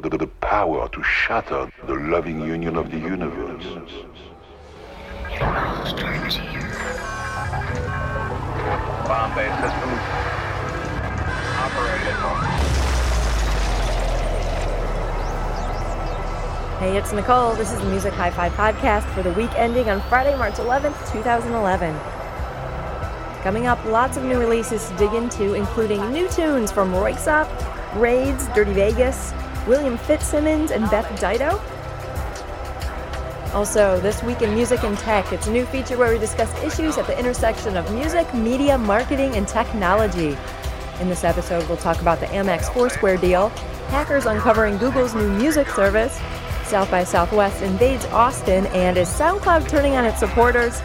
the, the, the power to shatter the loving union of the universe. Bombay systems operated. Hey, it's Nicole. This is the Music High Five podcast for the week ending on Friday, March 11th, 2011. Coming up, lots of new releases to dig into, including new tunes from Röyksopp, Braids, Dirty Vegas, William Fitzsimmons, and Beth Ditto. Also, this week in Music and Tech, it's a new feature where we discuss issues at the intersection of music, media, marketing, and technology. In this episode, we'll talk about the Amex Foursquare deal, hackers uncovering Google's new music service, South by Southwest invades Austin, and is SoundCloud turning on its supporters?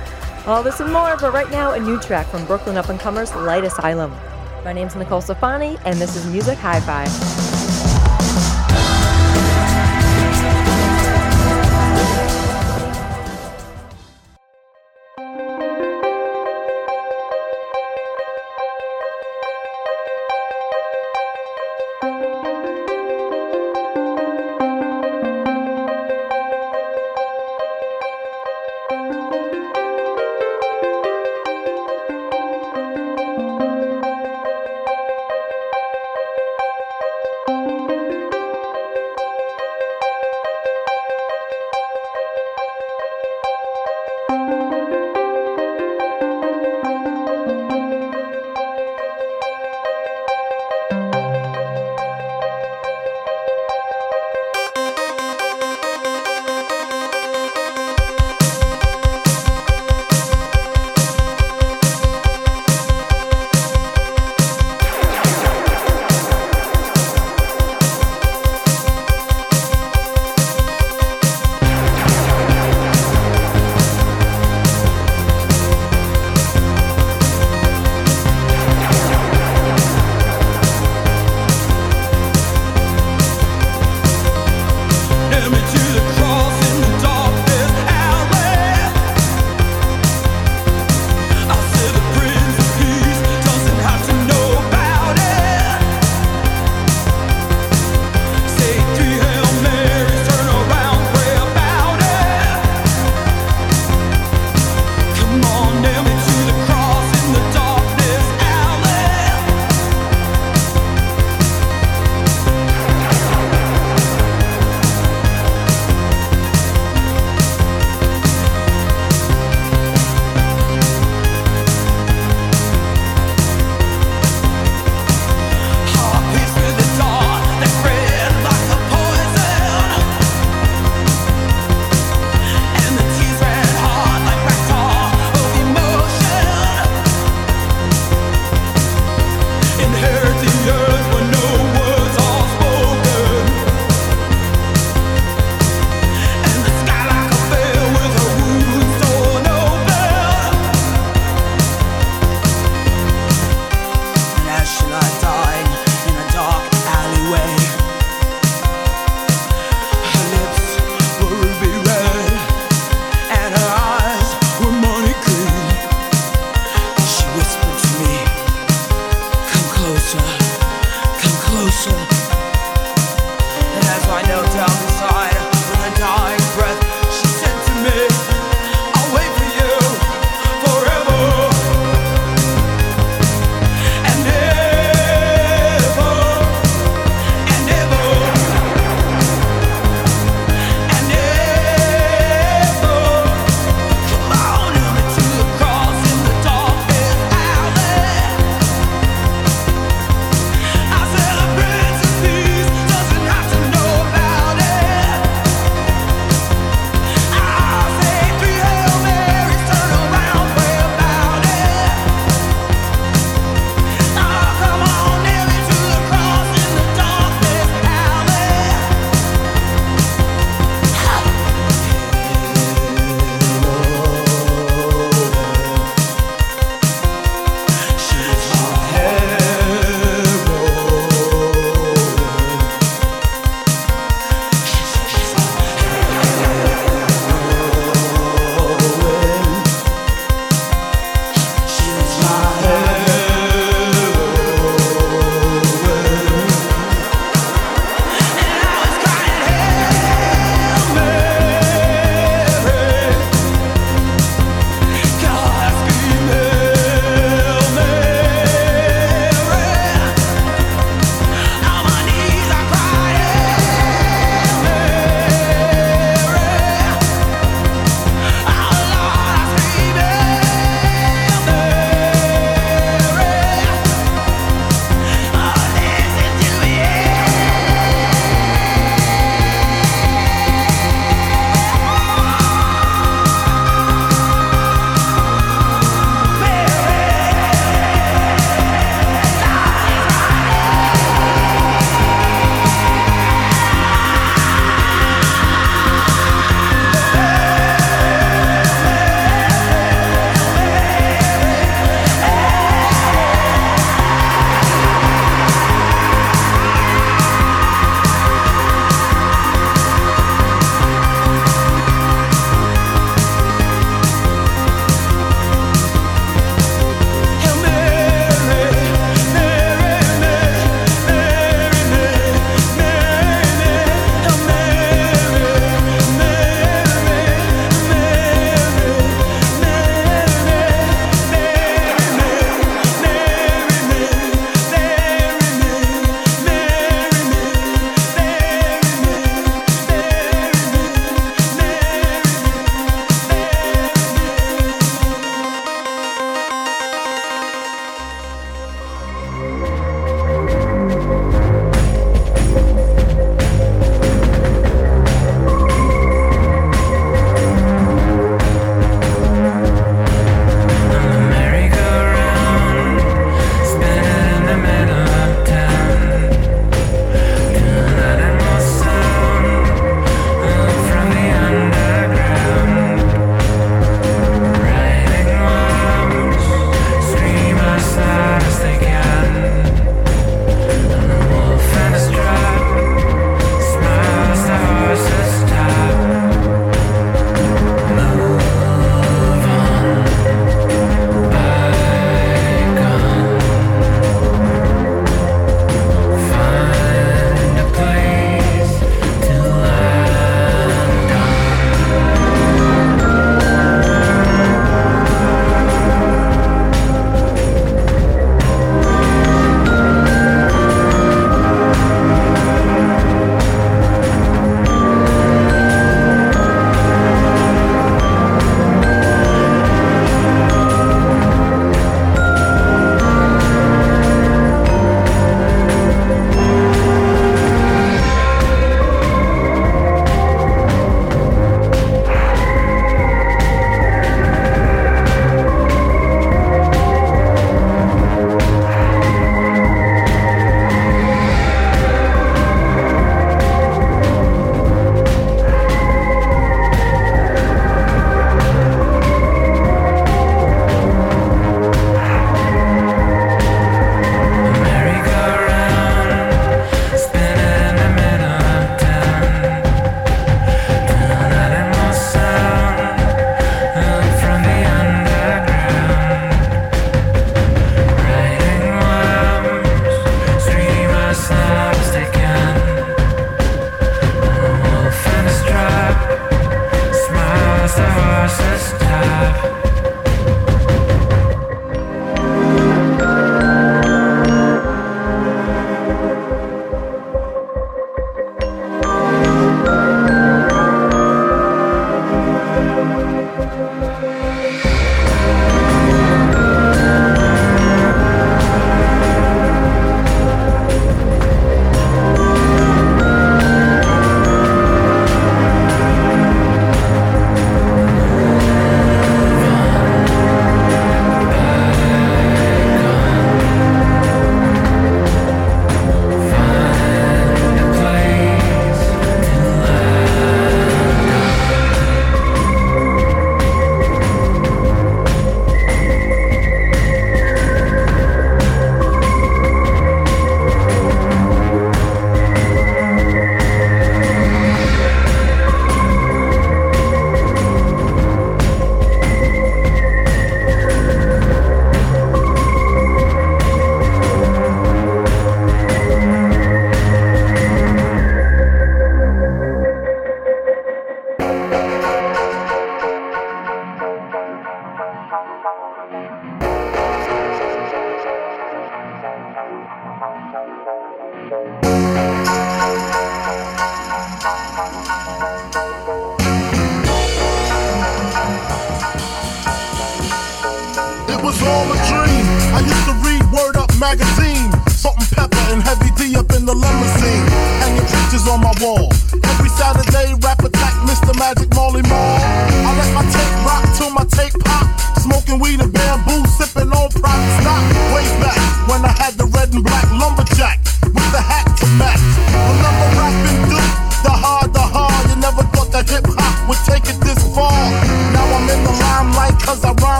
All this and more, but right now, a new track from Brooklyn up and comers Light Asylum. My name's Nicole Stefani, and this is Music High Five.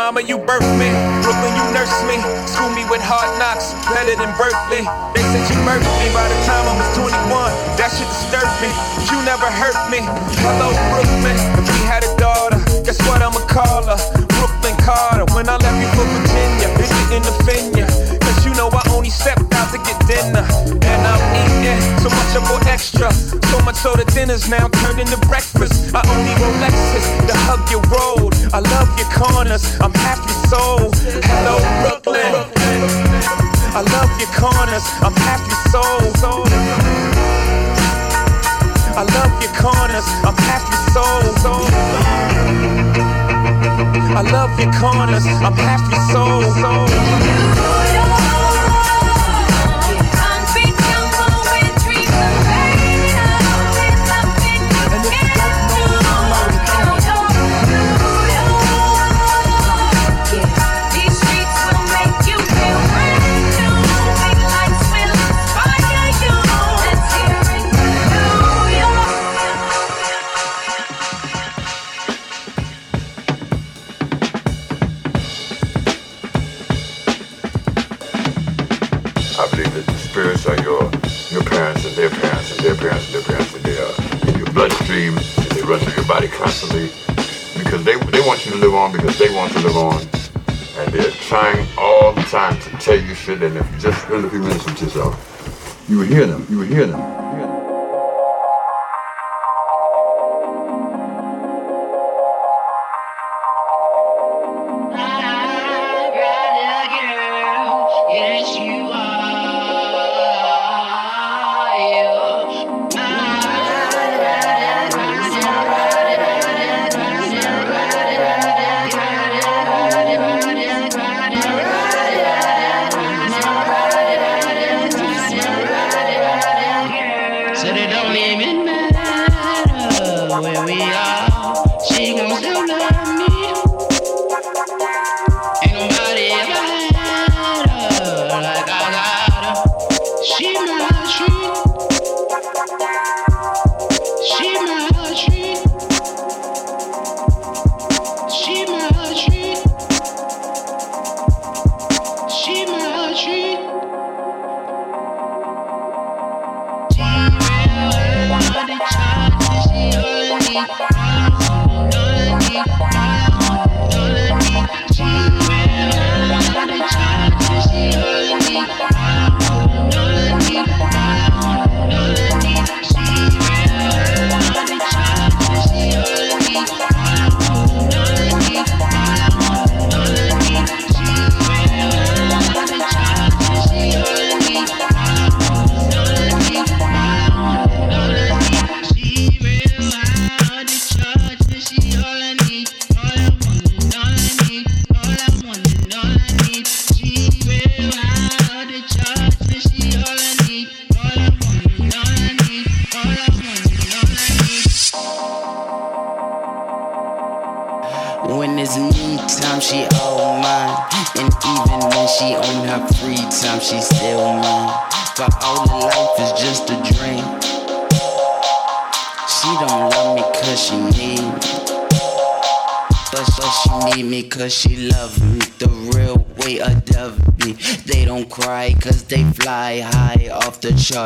Mama, you birthed me. Brooklyn, you nursed me. School me with hard knocks, better than Berkeley. They said you murdered me by the time I was 21. That shit disturbed me. You never hurt me. Hello, Brooklyn. We had a daughter, guess what I'ma call her? Brooklyn Carter. When I left you for Virginia, bitch, it didn't offend ya. Cause you know I only stepped out to get dinner. And I'm eating extra. So much so the dinner's now turned into breakfast. I only Rolexes to hug your road. I love your corners. I'm half your soul. Hello, Brooklyn. I love your corners. I'm half your soul. I love your corners. I'm half your soul. I love your corners. I'm half your soul. I constantly because they they want you to live on because they want to live on and they're trying all the time to tell you shit and if you just spend a few minutes with yourself, you would hear them. You would hear them.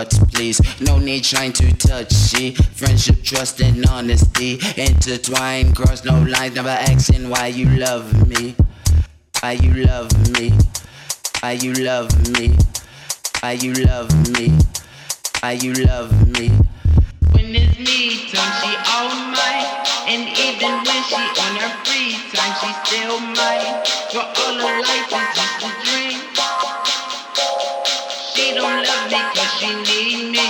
Please. No need trying to touch, see. Friendship, trust, and honesty. Intertwined, cross no lines, never asking why you love me. Why you love me. Why you love me. Why you love me. Why you love me. When it's me time, she all mine. And even when she on her free time, she still mine. For all her life is just a dream. Don't love me cause she need me.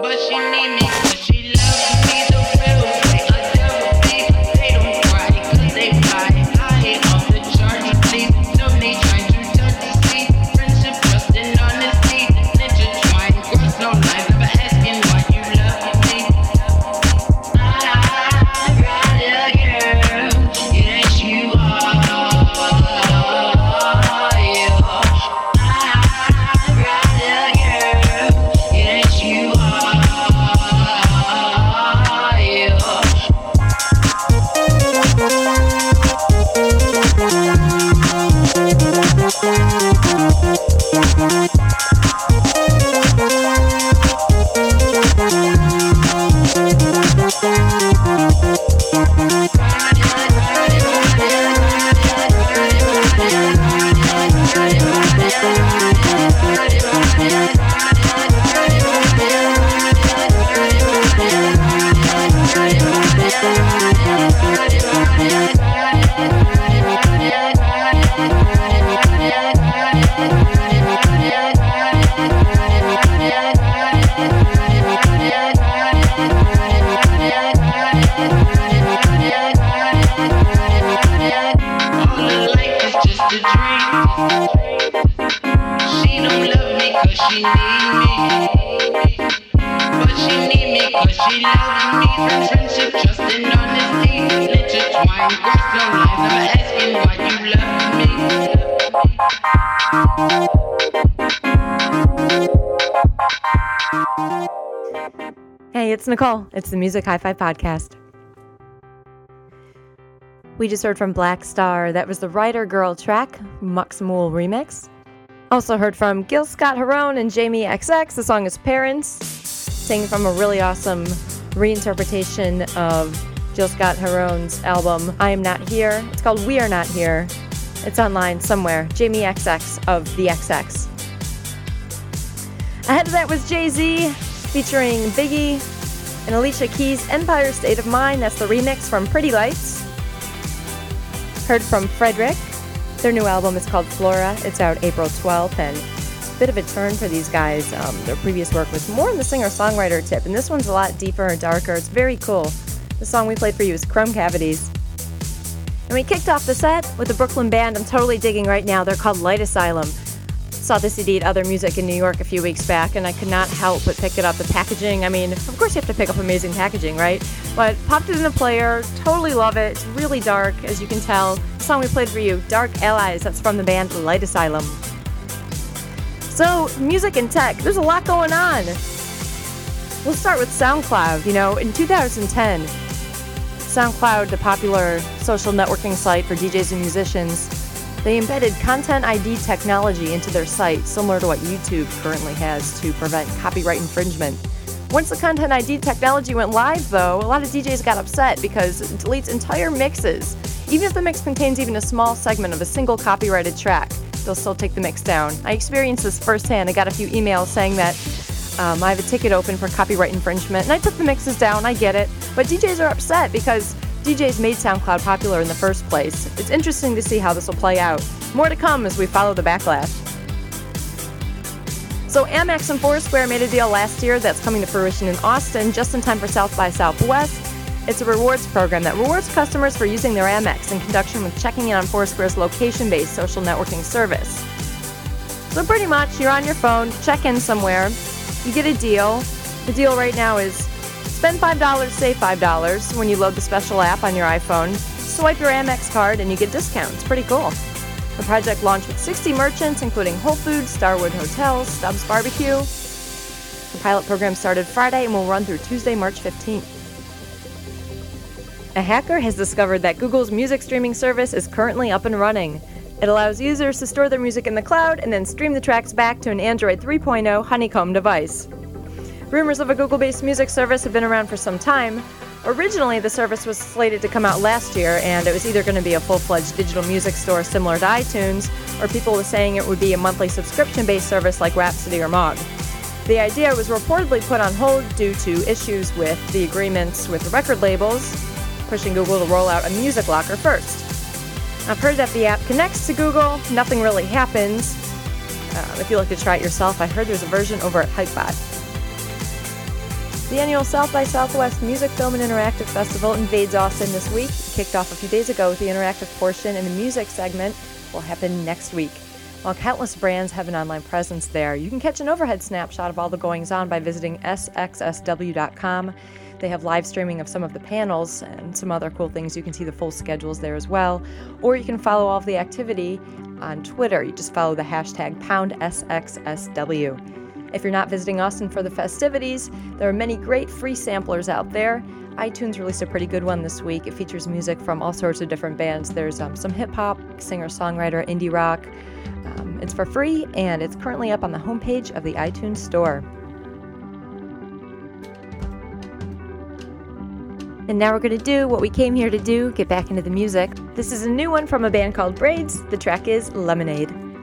But she need me it's Nicole. It's the Music High Five Podcast. We just heard from Black Star. That was the Writer Girl track, Muxmool remix. Also heard from Gil Scott Heron and Jamie XX. The song is Parents, singing from a really awesome reinterpretation of Gil Scott Heron's album, I Am Not Here. It's called We Are Not Here. It's online somewhere. Jamie XX of The XX. Ahead of that was Jay Z featuring Biggie and Alicia Keys' Empire State of Mind. That's the remix from Pretty Lights. Heard from Fredrik. Their new album is called Flora. It's out April 12th, and a bit of a turn for these guys. Um, their previous work was more in the singer songwriter tip, and this one's a lot deeper and darker. It's very cool. The song we played for you is Chrome Cavities. And we kicked off the set with the Brooklyn band I'm totally digging right now. They're called Light Asylum. Saw the CD at Other Music in New York a few weeks back, and I could not help but pick it up. The packaging, I mean, of course you have to pick up amazing packaging, right? But popped it in the player, totally love it. It's really dark, as you can tell. The song we played for you, Dark Allies, that's from the band Light Asylum. So, music and tech, there's a lot going on. We'll start with SoundCloud. You know, in 2010, SoundCloud, the popular social networking site for DJs and musicians, they embedded Content ID technology into their site, similar to what YouTube currently has to prevent copyright infringement. Once the Content ID technology went live, though, a lot of DJs got upset because it deletes entire mixes. Even if the mix contains even a small segment of a single copyrighted track, they'll still take the mix down. I experienced this firsthand. I got a few emails saying that um, I have a ticket open for copyright infringement, and I took the mixes down. I get it. But DJs are upset because DJs made SoundCloud popular in the first place. It's interesting to see how this will play out. More to come as we follow the backlash. So Amex and Foursquare made a deal last year that's coming to fruition in Austin just in time for South by Southwest. It's a rewards program that rewards customers for using their Amex in conjunction with checking in on Foursquare's location-based social networking service. So pretty much, you're on your phone, check in somewhere, you get a deal. The deal right now is Spend $5, save $5 when you load the special app on your iPhone. Swipe your Amex card and you get discounts. Pretty cool. The project launched with 60 merchants, including Whole Foods, Starwood Hotels, Stubbs Barbecue. The pilot program started Friday and will run through Tuesday, March 15th. A hacker has discovered that Google's music streaming service is currently up and running. It allows users to store their music in the cloud and then stream the tracks back to an Android 3.0 Honeycomb device. Rumors of a Google based music service have been around for some time. Originally, the service was slated to come out last year, and it was either going to be a full fledged digital music store similar to iTunes, or people were saying it would be a monthly subscription based service like Rhapsody or Mog. The idea was reportedly put on hold due to issues with the agreements with the record labels, pushing Google to roll out a music locker first. I've heard that the app connects to Google, nothing really happens. Uh, if you like to try it yourself, I heard there's a version over at Hypebot. The annual South by Southwest Music, Film, and Interactive Festival invades Austin this week. It kicked off a few days ago with the interactive portion, and the music segment will happen next week. While countless brands have an online presence there, you can catch an overhead snapshot of all the goings on by visiting sxsw.com. They have live streaming of some of the panels and some other cool things. You can see the full schedules there as well. Or you can follow all of the activity on Twitter. You just follow the hashtag pound SXSW. If you're not visiting Austin for the festivities, there are many great free samplers out there. iTunes released a pretty good one this week. It features music from all sorts of different bands. There's um, some hip hop, singer songwriter, indie rock. Um, it's for free and it's currently up on the homepage of the iTunes Store. And now we're going to do what we came here to do get back into the music. This is a new one from a band called Braids. The track is Lemonade.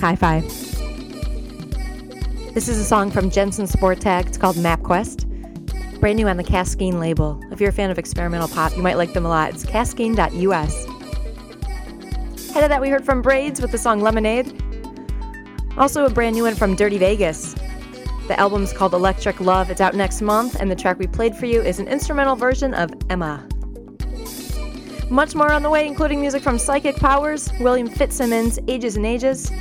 Hi Fi. This is a song from Jensen Sport Tag. It's called MapQuest. Brand new on the Kaskeen label. If you're a fan of experimental pop, you might like them a lot. It's kaskeen.us. Ahead of that, we heard from Braids with the song Lemonade. Also, a brand new one from Dirty Vegas. The album's called Electric Love. It's out next month, and the track we played for you is an instrumental version of Emma. Much more on the way, including music from Psychic Powers, William Fitzsimmons, Ages and Ages.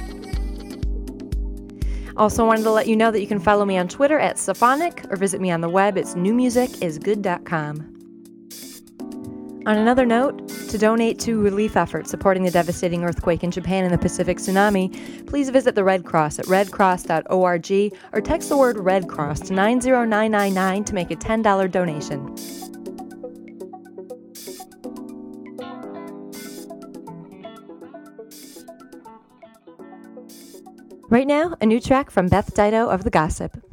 Also, wanted to let you know that you can follow me on Twitter at Sophonic or visit me on the web. It's newmusicisgood.com. On another note, to donate to relief efforts supporting the devastating earthquake in Japan and the Pacific tsunami, please visit the Red Cross at redcross.org or text the word Red Cross to 90999 to make a $10 donation. Right now, a new track from Beth Ditto of The Gossip.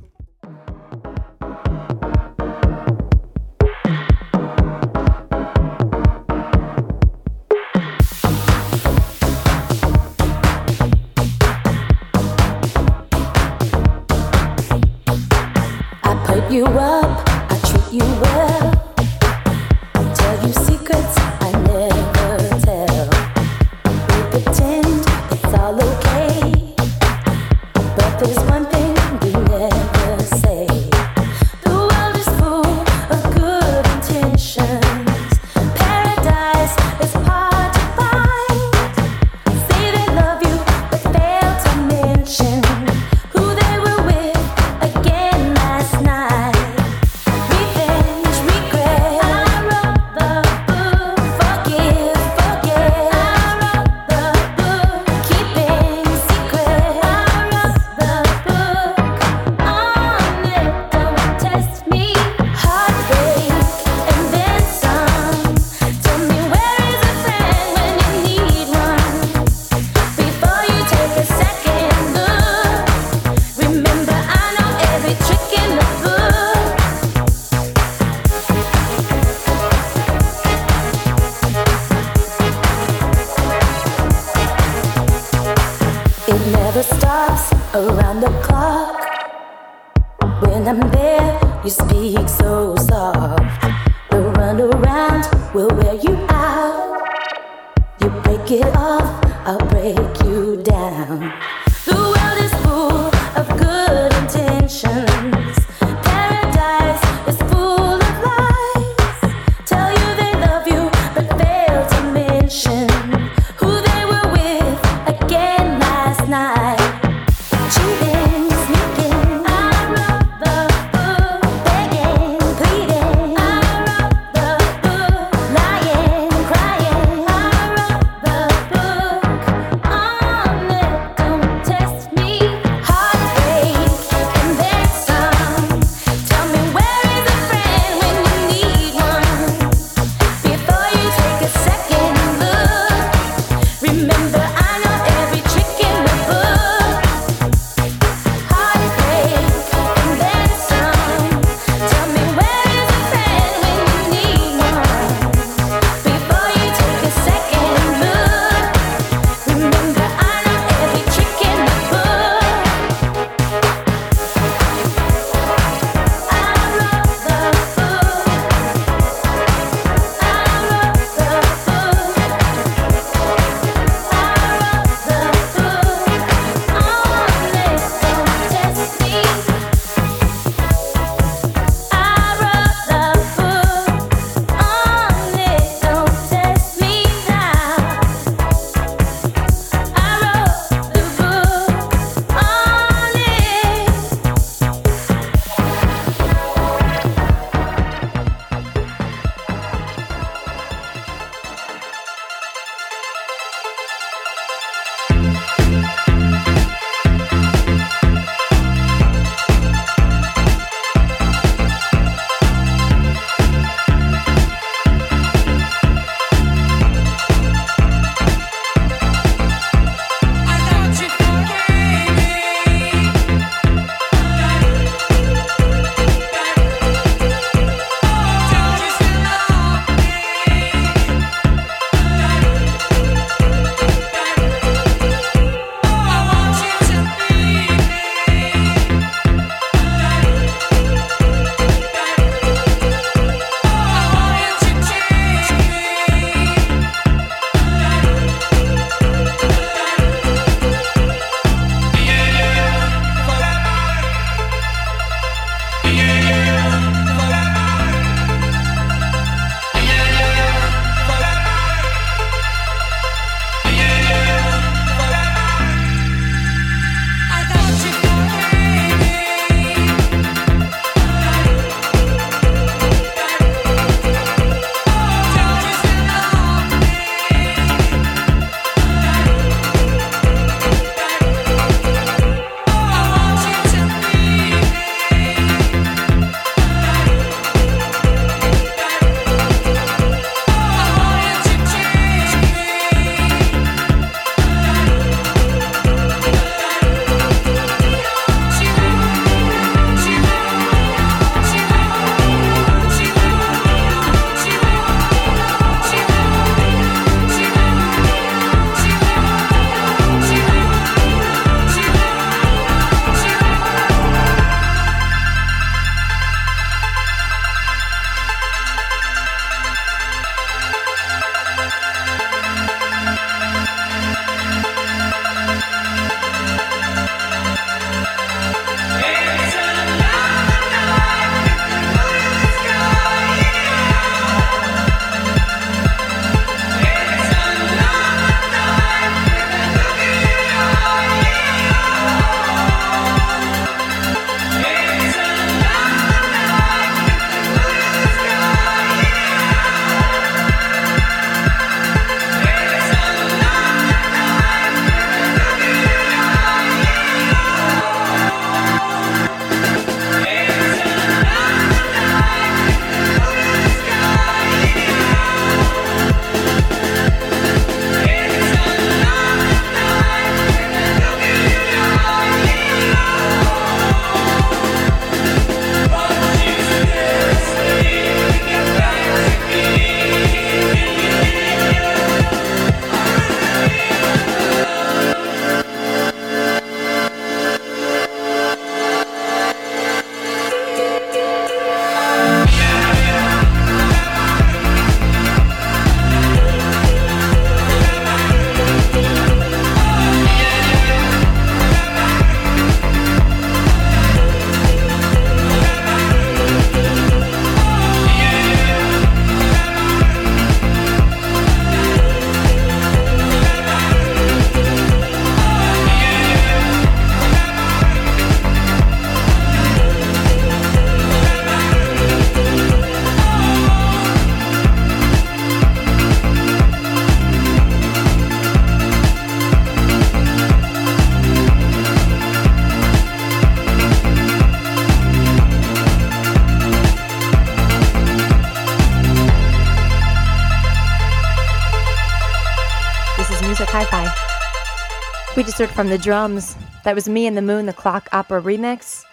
We just heard from the drums. That was Me and the Moon, the Clock Opera remix.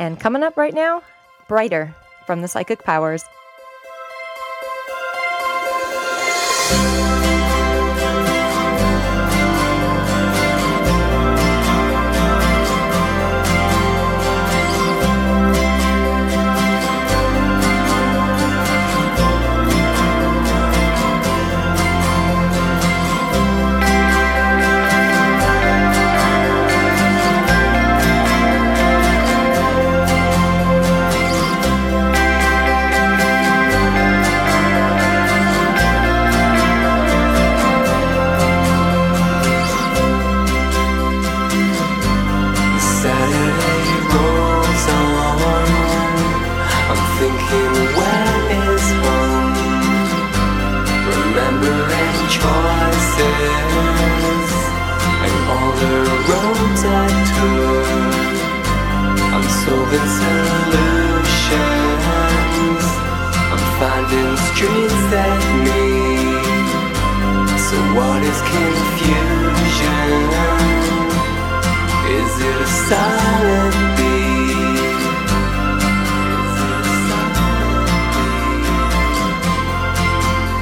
And coming up right now, Brighter from the Psychic Powers. What is confusion? Is it a silent beat?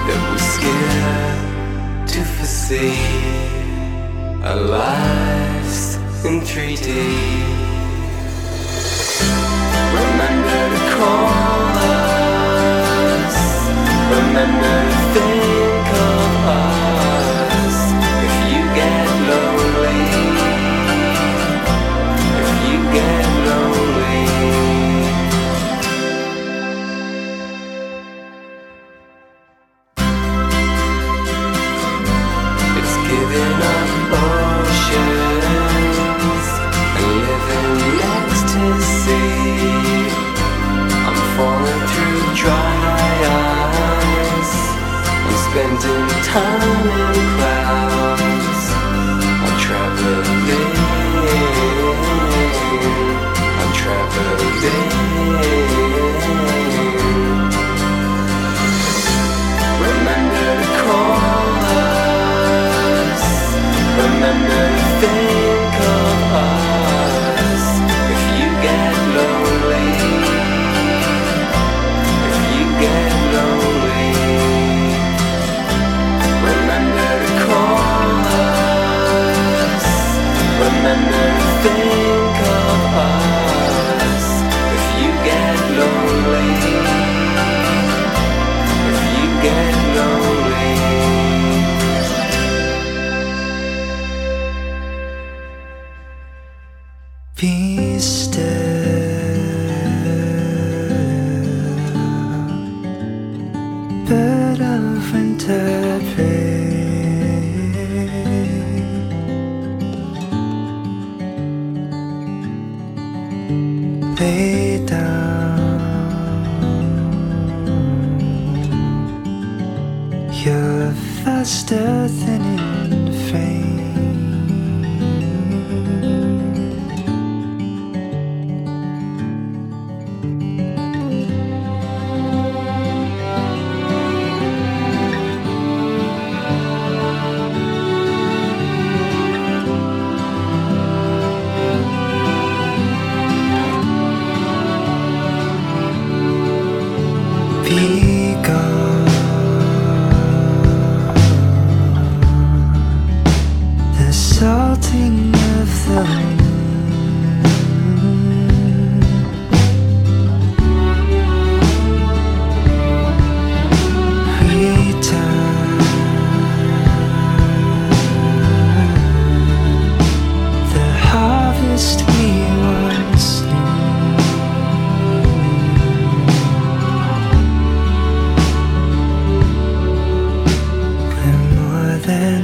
That we're scared to foresee our lives in 3D? Remember to call us. Remember clouds. I'm traveling. I'm traveling. Remember to call us. Remember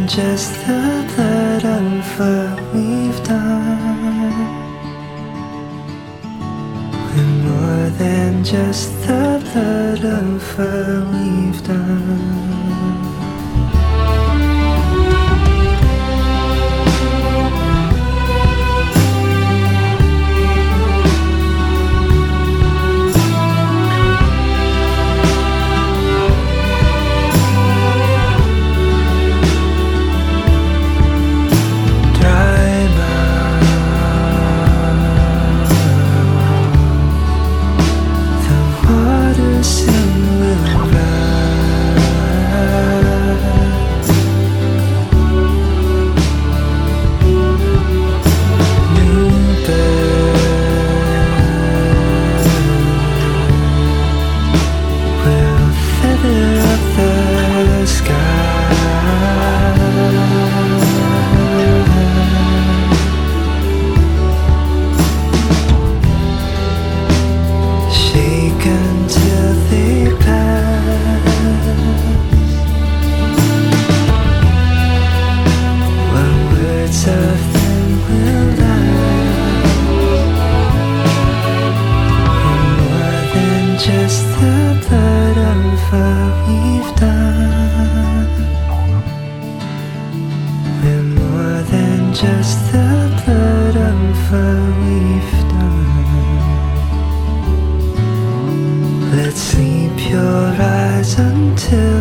just the blood of what we've done. We're more than just the blood of what we've done.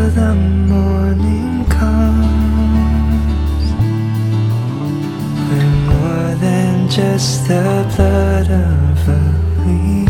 The morning comes. We're more than just the blood of what we've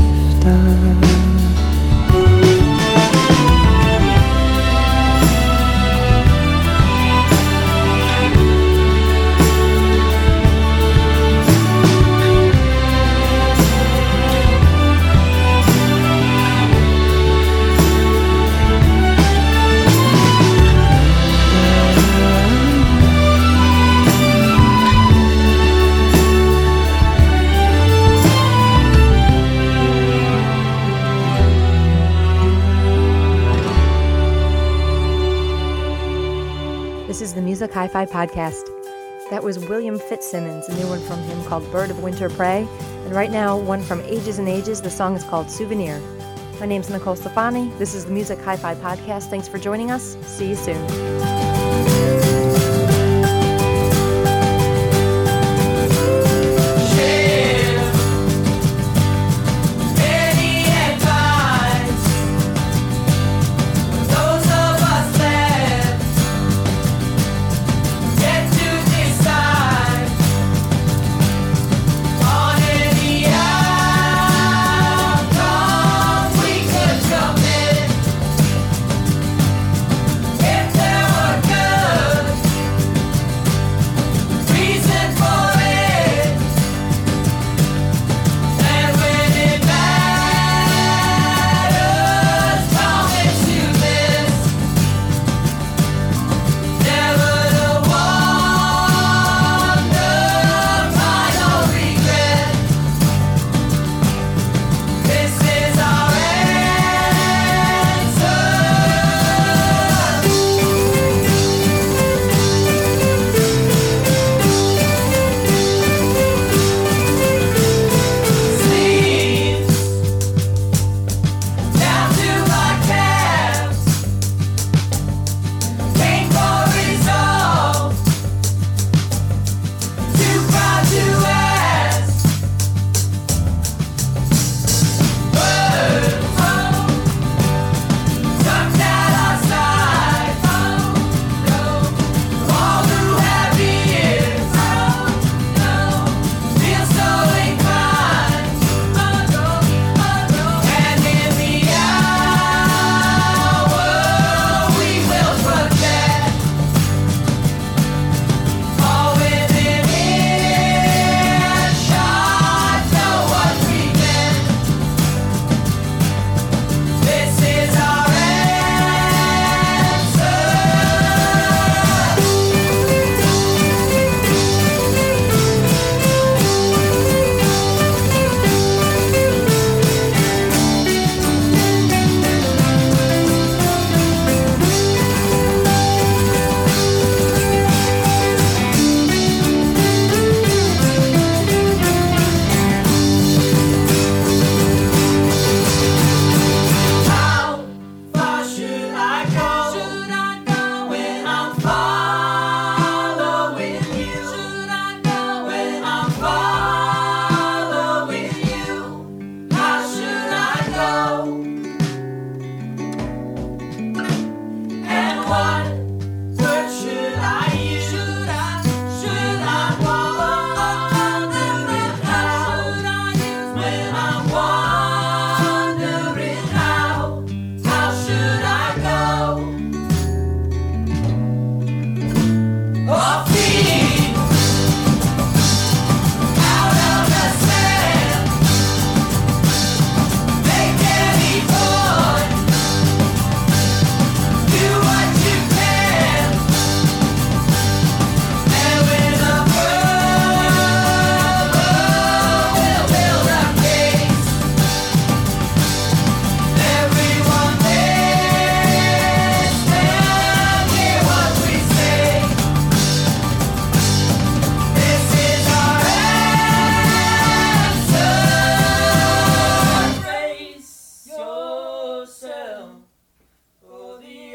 Podcast. That was William Fitzsimmons, a new one from him called Bird of Winter Prey. And right now, one from Ages and Ages. The song is called Souvenir. My name's Nicole Stefani. This is the Music Hi Fi Podcast. Thanks for joining us. See you soon.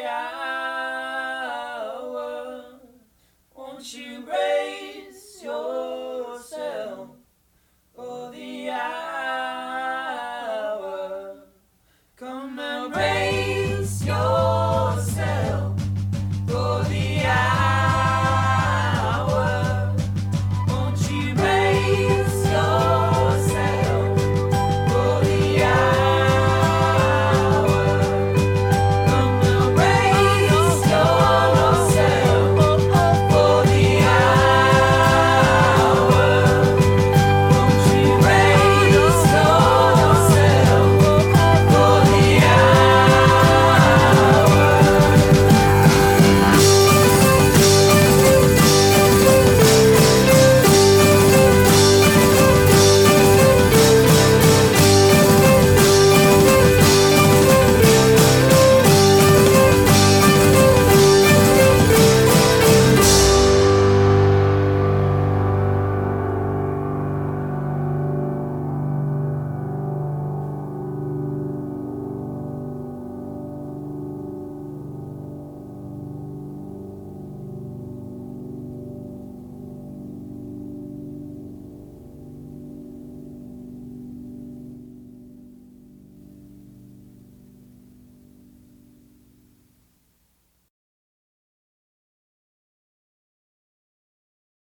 Yeah.